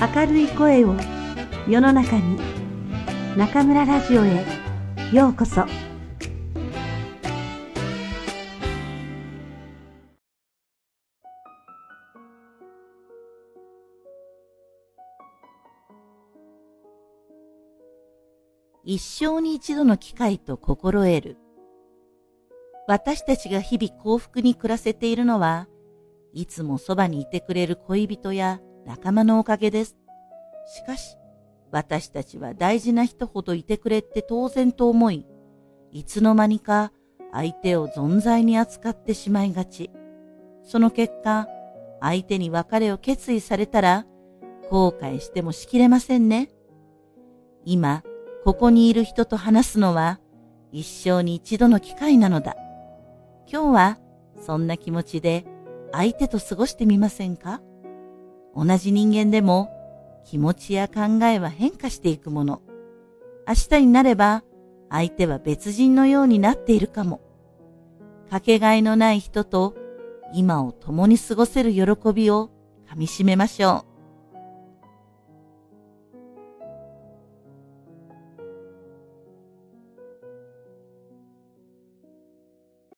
明るい声を世の中に中村ラジオへようこそ。一生に一度の機会と心得る。私たちが日々幸福に暮らせているのはいつもそばにいてくれる恋人や仲間のおかげです。しかし、私たちは大事な人ほどいてくれって当然と思い、いつの間にか相手を存在に扱ってしまいがち。その結果、相手に別れを決意されたら、後悔してもしきれませんね。今、ここにいる人と話すのは、一生に一度の機会なのだ。今日は、そんな気持ちで、相手と過ごしてみませんか？同じ人間でも気持ちや考えは変化していくもの。明日になれば相手は別人のようになっているかも。かけがえのない人と今を共に過ごせる喜びをかみしめましょう。